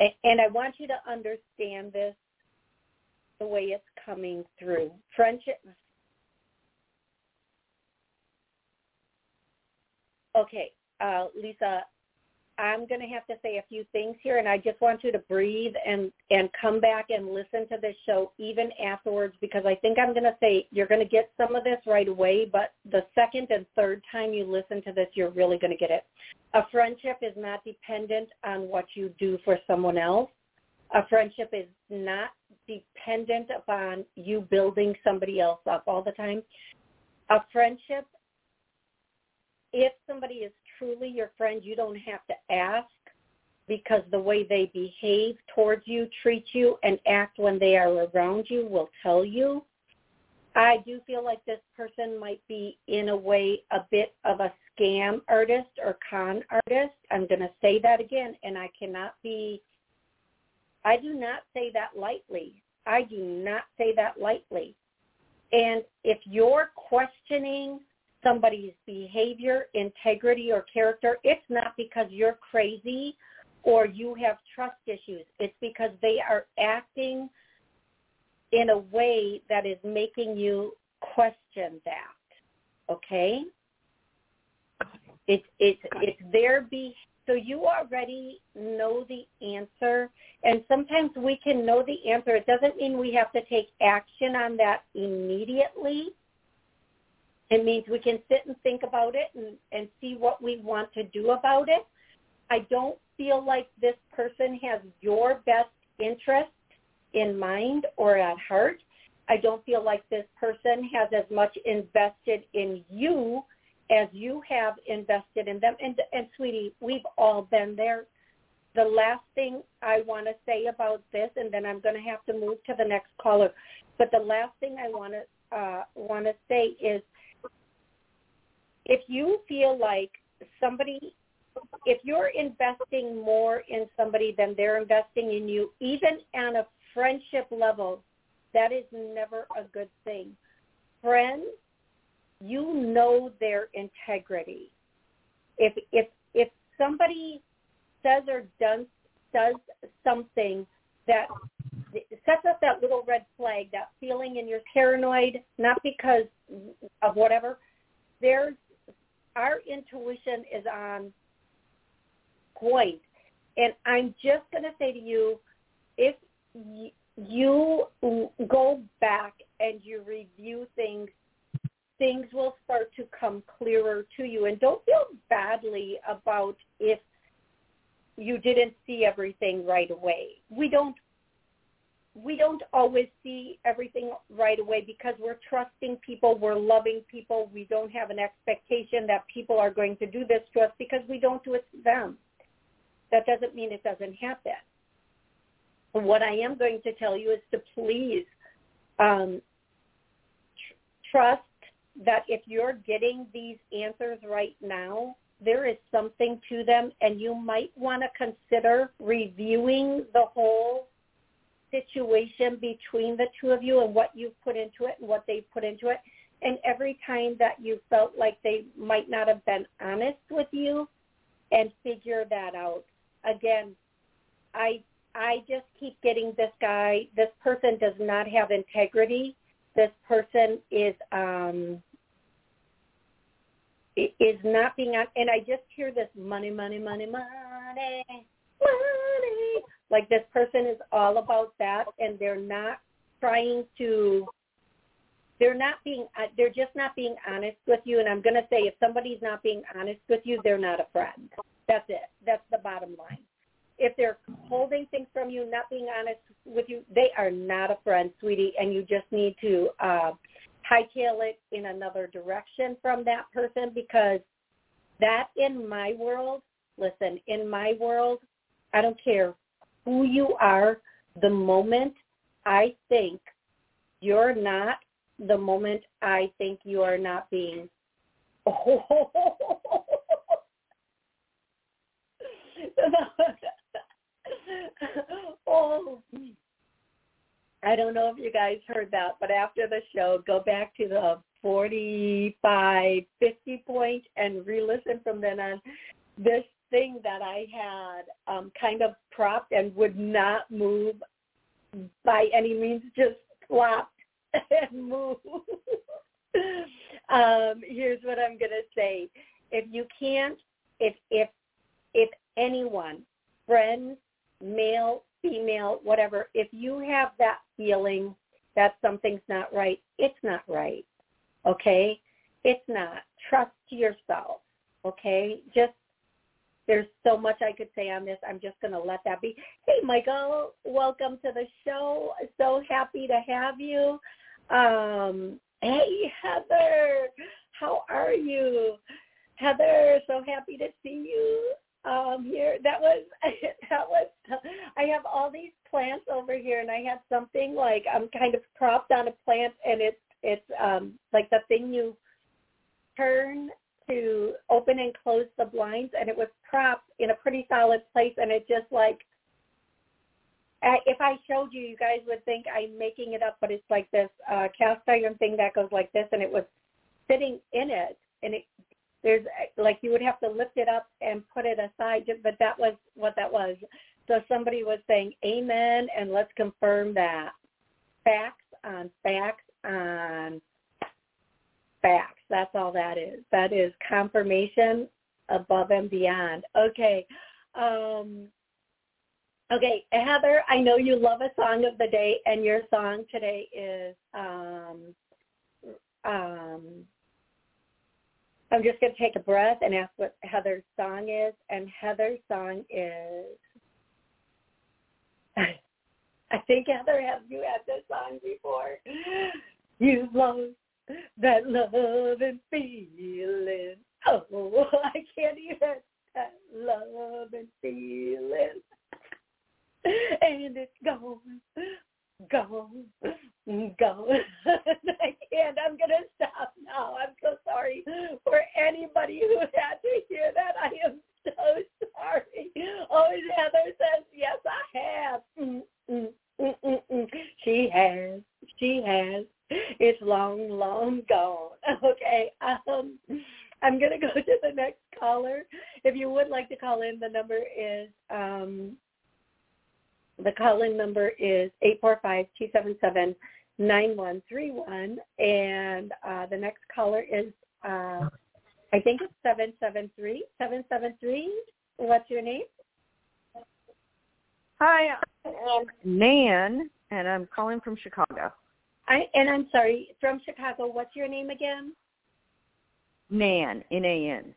and I want you to understand this the way it's coming through. Friendship. Okay, uh, Lisa, I'm going to have to say a few things here, and I just want you to breathe and and come back and listen to this show even afterwards because I think I'm going to say you're going to get some of this right away, but the second and third time you listen to this, you're really going to get it. A friendship is not dependent on what you do for someone else. A friendship is not dependent upon you building somebody else up all the time. A friendship if somebody is truly your friend, you don't have to ask because the way they behave towards you, treat you, and act when they are around you will tell you. I do feel like this person might be, in a way, a bit of a scam artist or con artist. I'm going to say that again, and I cannot be, I do not say that lightly. I do not say that lightly. And if you're questioning somebody's behavior, integrity, or character, it's not because you're crazy or you have trust issues. It's because they are acting in a way that is making you question that. Okay? It's it's it's their be so you already know the answer and sometimes we can know the answer. It doesn't mean we have to take action on that immediately it means we can sit and think about it and, and see what we want to do about it. I don't feel like this person has your best interest in mind or at heart. I don't feel like this person has as much invested in you as you have invested in them. And, and sweetie, we've all been there. The last thing I want to say about this, and then I'm going to have to move to the next caller, but the last thing I want to uh, want to say is if you feel like somebody if you're investing more in somebody than they're investing in you, even on a friendship level, that is never a good thing. Friends, you know their integrity. If if if somebody says or does does something that sets up that little red flag, that feeling and you're paranoid, not because of whatever, there's our intuition is on point. And I'm just going to say to you, if you go back and you review things, things will start to come clearer to you. And don't feel badly about if you didn't see everything right away. We don't we don't always see everything right away because we're trusting people, we're loving people. We don't have an expectation that people are going to do this to us because we don't do it to them. That doesn't mean it doesn't happen. What I am going to tell you is to please um, tr- trust that if you're getting these answers right now, there is something to them and you might want to consider reviewing the whole situation between the two of you and what you've put into it and what they've put into it. And every time that you felt like they might not have been honest with you and figure that out. Again, I I just keep getting this guy, this person does not have integrity. This person is um is not being on. And I just hear this money, money, money, money, money. Like this person is all about that, and they're not trying to. They're not being. uh, They're just not being honest with you. And I'm going to say, if somebody's not being honest with you, they're not a friend. That's it. That's the bottom line. If they're holding things from you, not being honest with you, they are not a friend, sweetie. And you just need to uh, hightail it in another direction from that person because that in my world, listen, in my world, I don't care who you are, the moment I think you're not, the moment I think you are not being (laughs) oh, I don't know if you guys heard that, but after the show, go back to the 45, 50 point and re-listen from then on. This thing that I had um, kind of propped and would not move by any means, just flopped (laughs) and moved. um, here's what I'm going to say. If you can't, if, if, if anyone, friends, male, female, whatever, if you have that feeling that something's not right, it's not right. Okay? It's not. Trust yourself. Okay? Just there's so much I could say on this. I'm just going to let that be. Hey, Michael, welcome to the show. So happy to have you. Um, hey, Heather, how are you? Heather, so happy to see you um here that was (laughs) that was i have all these plants over here and i have something like i'm kind of propped on a plant and it's it's um like the thing you turn to open and close the blinds and it was propped in a pretty solid place and it just like if I showed you, you guys would think I'm making it up, but it's like this uh, cast iron thing that goes like this, and it was sitting in it, and it there's like you would have to lift it up and put it aside but that was what that was. So somebody was saying amen and let's confirm that. Facts on facts on facts that's all that is that is confirmation above and beyond okay um okay heather i know you love a song of the day and your song today is um um I'm just going to take a breath and ask what Heather's song is. And Heather's song is, (laughs) I think Heather, have you had this song before? You've lost that love and feeling. Oh, (laughs) I can't even that love and feeling. And it's gone, gone, gone. (laughs) I can't. I'm going to stop now. I'm so sorry for anybody who had to hear that. I am so sorry. Oh, Heather says, yes, I have. Mm, mm, mm, mm, mm. She has. She has. It's long, long gone. (laughs) Okay. Um, I'm going to go (laughs) to the next caller. If you would like to call in, the number is um, the call-in number is 845-277-9131. And uh, the next caller is, uh, I think it's 773. 773, what's your name? Hi, I'm Nan, and I'm calling from Chicago. I, and I'm sorry, from Chicago. What's your name again? Nan, N-A-N.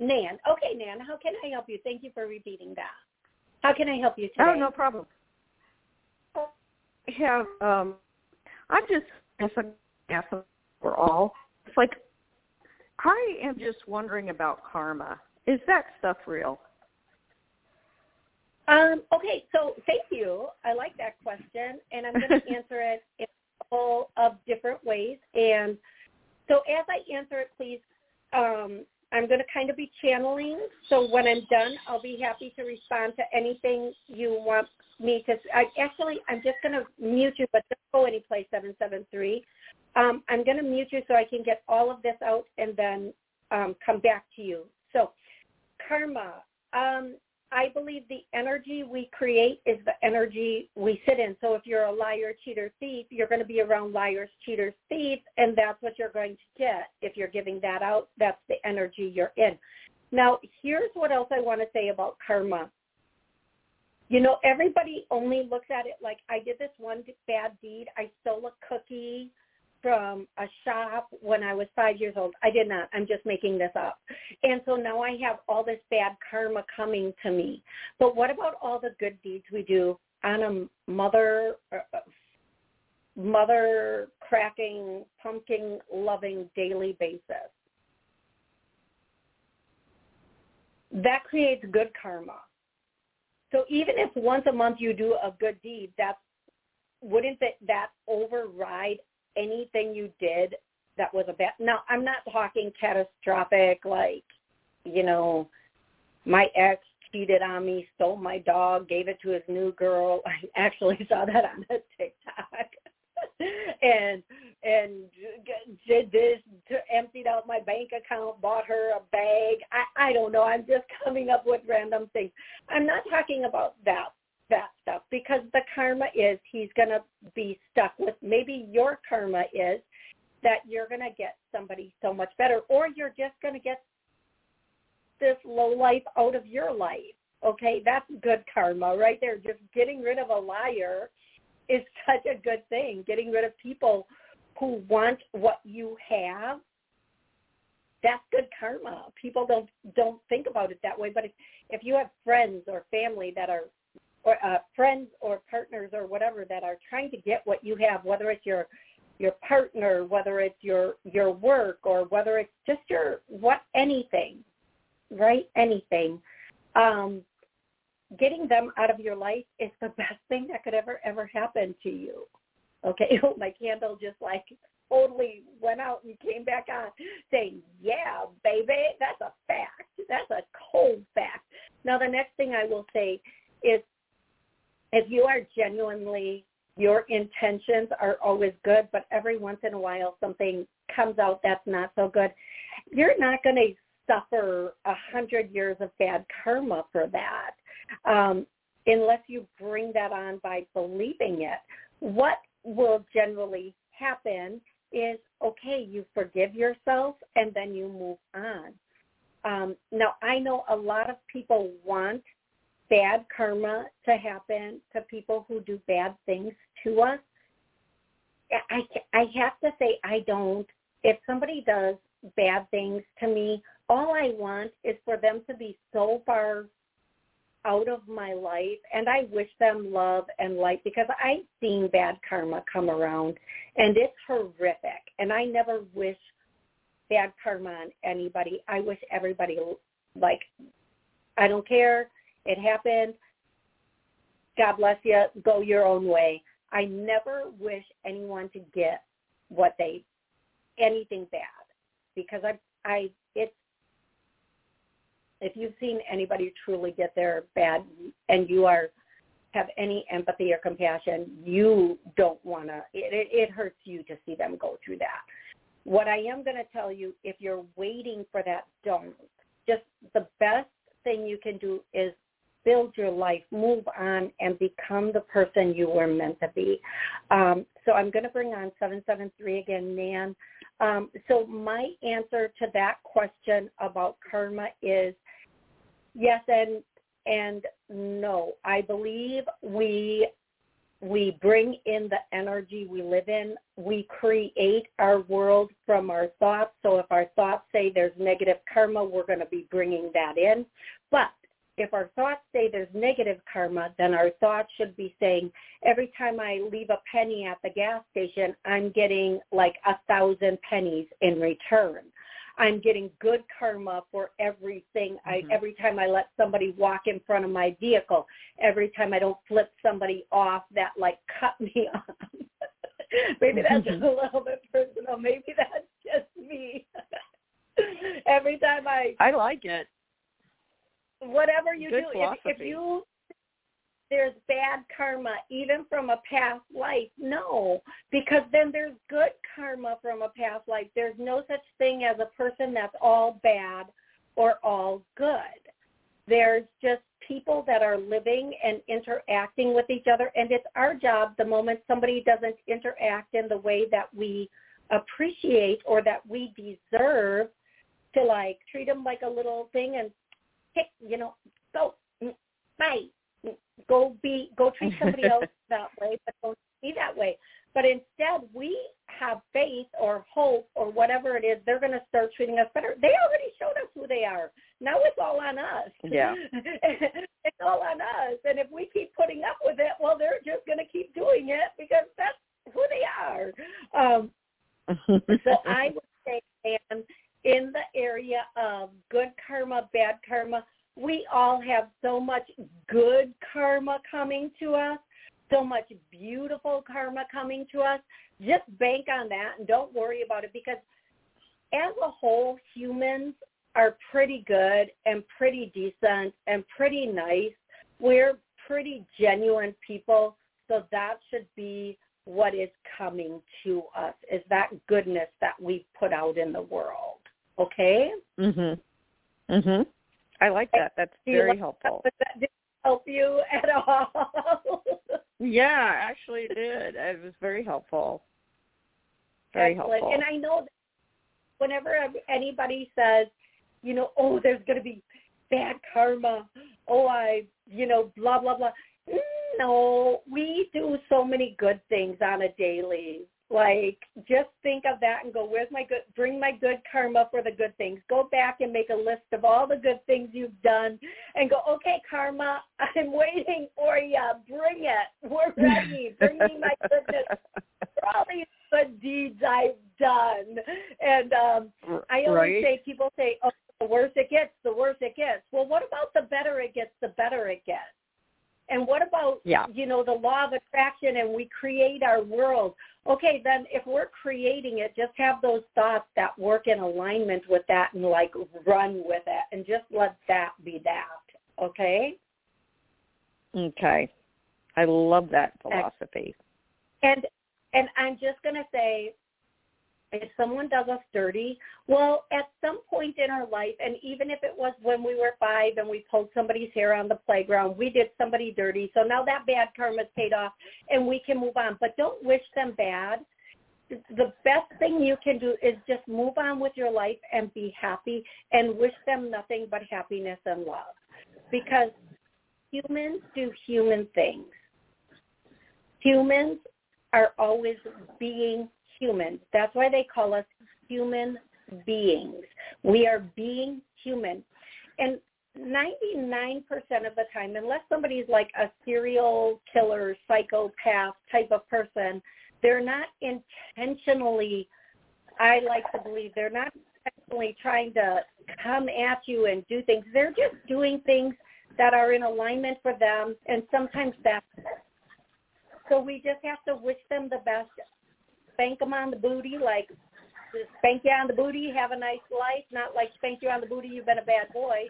Nan. Okay, Nan. How can I help you? Thank you for repeating that. How can I help you today? Oh, no problem. I have um I just I guess we're all. It's like I am just wondering about karma. Is that stuff real? Um, okay, so thank you. I like that question, and I'm going (laughs) to answer it in a couple of different ways. And so as I answer it, please um, I'm going to kind of be channeling. So when I'm done, I'll be happy to respond to anything you want me to. I, actually, I'm just going to mute you, but don't go any place, 773. Um, I'm going to mute you so I can get all of this out and then um, come back to you. So karma. Um, I believe the energy we create is the energy we sit in. So if you're a liar, cheater, thief, you're going to be around liars, cheaters, thieves, and that's what you're going to get. If you're giving that out, that's the energy you're in. Now, here's what else I want to say about karma. You know, everybody only looks at it like I did this one bad deed. I stole a cookie from a shop when I was five years old. I did not. I'm just making this up. And so now I have all this bad karma coming to me. But what about all the good deeds we do on a mother uh, mother cracking pumpkin loving daily basis? That creates good karma. So even if once a month you do a good deed, that's wouldn't that, that override anything you did that was a bad now i'm not talking catastrophic like you know my ex cheated on me stole my dog gave it to his new girl. (laughs) I actually saw that on a tiktok. (laughs) And and did this emptied out my bank account bought her a bag. I i don't know. I'm just coming up with random things. I'm not talking about that that stuff because the karma is he's going to be stuck with maybe your karma is that you're going to get somebody so much better or you're just going to get this low life out of your life. Okay that's good karma right there. Just getting rid of a liar is (laughs) such a good thing. Getting rid of people who want what you have that's good karma. People don't don't think about it that way. But if if you have friends or family that are or uh, friends or partners or whatever that are trying to get what you have, whether it's your your partner, whether it's your your work, or whether it's just your what anything, right? Anything. Um, getting them out of your life is the best thing that could ever ever happen to you. Okay, (laughs) my candle just like totally went out and came back on saying, yeah, baby, that's a fact. That's a cold fact. Now, the next thing I will say is if you are genuinely your intentions are always good, but every once in a while something comes out that's not so good, you're not going to suffer a hundred years of bad karma for that um, unless you bring that on by believing it. What will generally happen is, okay, you forgive yourself and then you move on. Um, now, I know a lot of people want bad karma to happen to people who do bad things to us. I, I have to say I don't. If somebody does bad things to me, all I want is for them to be so far out of my life and I wish them love and light because I've seen bad karma come around and it's horrific and I never wish bad karma on anybody. I wish everybody like I don't care it happened. God bless you. Go your own way. I never wish anyone to get what they anything bad because I I it's if you've seen anybody truly get their bad and you are have any empathy or compassion, you don't want to. It, it hurts you to see them go through that. What I am going to tell you, if you're waiting for that, don't. Just the best thing you can do is build your life, move on, and become the person you were meant to be. Um, so I'm going to bring on 773 again, Nan. Um, so my answer to that question about karma is yes and and no. I believe we we bring in the energy we live in. We create our world from our thoughts. So if our thoughts say there's negative karma, we're going to be bringing that in. But if our thoughts say there's negative karma, then our thoughts should be saying, every time I leave a penny at the gas station, I'm getting like a thousand pennies in return. I'm getting good karma for everything. Mm-hmm. I every time I let somebody walk in front of my vehicle, every time I don't flip somebody off that like (laughs) cut me off. Maybe that's mm-hmm. a little bit personal. Maybe that's just me. (laughs) every time I I like it whatever you Good do, if, if you there's bad karma even from a past life. No, because then there's good karma from a past life. There's no such thing as a person that's all bad or all good. There's just people that are living and interacting with each other. And it's our job the moment somebody doesn't interact in the way that we appreciate or that we deserve to like treat them like a little thing and pick, you know, go, mm, bye, mm, go be, go treat somebody else (laughs) that way, but don't be that way. But instead, we have faith or hope or whatever it is, they're going to start treating us better. They already showed us who they are. Now it's all on us. Yeah. (laughs) it's all on us. And if we keep putting up with it, well, they're just going to keep doing it because that's who they are. Um, (laughs) so I would say, and in the area of good karma, bad karma, we all have so much good karma coming to us so much beautiful karma coming to us. Just bank on that and don't worry about it because as a whole, humans are pretty good and pretty decent and pretty nice. We're pretty genuine people, so that should be what is coming to us is that goodness that we put out in the world. Okay? Mhm. Mhm. I like that. That's very helpful. Did help you at all? (laughs) Yeah, actually it did. It was very helpful. Very Excellent. helpful. And I know that whenever anybody says, you know, oh, there's going to be bad karma. Oh, I, you know, blah blah blah. No, we do so many good things on a daily. Like, just think of that and go, where's my good, bring my good karma for the good things. Go back and make a list of all the good things you've done and go, okay, karma, (laughs) I'm waiting for you. Bring it. We're ready. Bring me my goodness (laughs) for all these good deeds I've done. And um I always right. say, people say, oh, the worse it gets, the worse it gets. Well, what about the better it gets, the better it gets? And what about, yeah. you know, the law of attraction and we create our world? Okay, then if we're creating it, just have those thoughts that work in alignment with that and like run with it and just let that be that. Okay? Okay. I love that philosophy. And and I'm just going to say if someone does us dirty, well, at some point in our life, and even if it was when we were five and we pulled somebody's hair on the playground, we did somebody dirty. So now that bad karma's paid off and we can move on. But don't wish them bad. The best thing you can do is just move on with your life and be happy and wish them nothing but happiness and love. Because humans do human things. Humans are always being humans. That's why they call us human beings. We are being human. And 99% of the time, unless somebody's like a serial killer, psychopath type of person, they're not intentionally, I like to believe, they're not intentionally trying to come at you and do things. They're just doing things that are in alignment for them, and sometimes that's so we just have to wish them the best spank them on the booty, like just spank you on the booty, have a nice life, not like spank you on the booty, you've been a bad boy,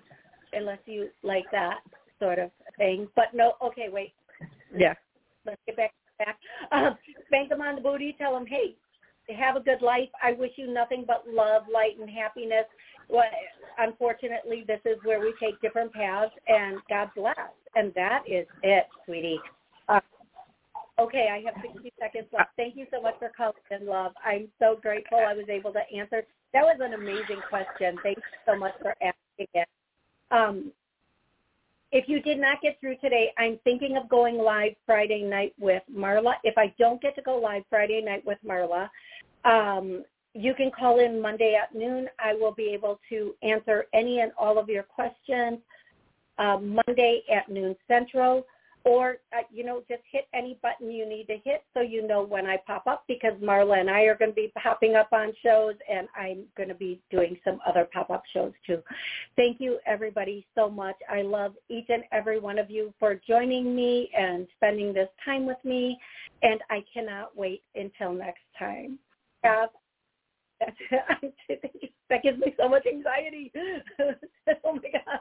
unless you like that sort of thing. But no, okay, wait. Yeah. Let's get back back. Um, spank them on the booty, tell them, hey, have a good life. I wish you nothing but love, light, and happiness. Well, unfortunately, this is where we take different paths, and God bless. And that is it, sweetie. Uh, Okay, I have 60 seconds left. Thank you so much for calling in, love. I'm so grateful I was able to answer. That was an amazing question. Thank you so much for asking it. Um, if you did not get through today, I'm thinking of going live Friday night with Marla. If I don't get to go live Friday night with Marla, um, you can call in Monday at noon. I will be able to answer any and all of your questions uh, Monday at noon Central or uh, you know just hit any button you need to hit so you know when I pop up because Marla and I are going to be popping up on shows and I'm going to be doing some other pop-up shows too. Thank you everybody so much. I love each and every one of you for joining me and spending this time with me and I cannot wait until next time. Have (laughs) that gives me so much anxiety. (laughs) oh my gosh.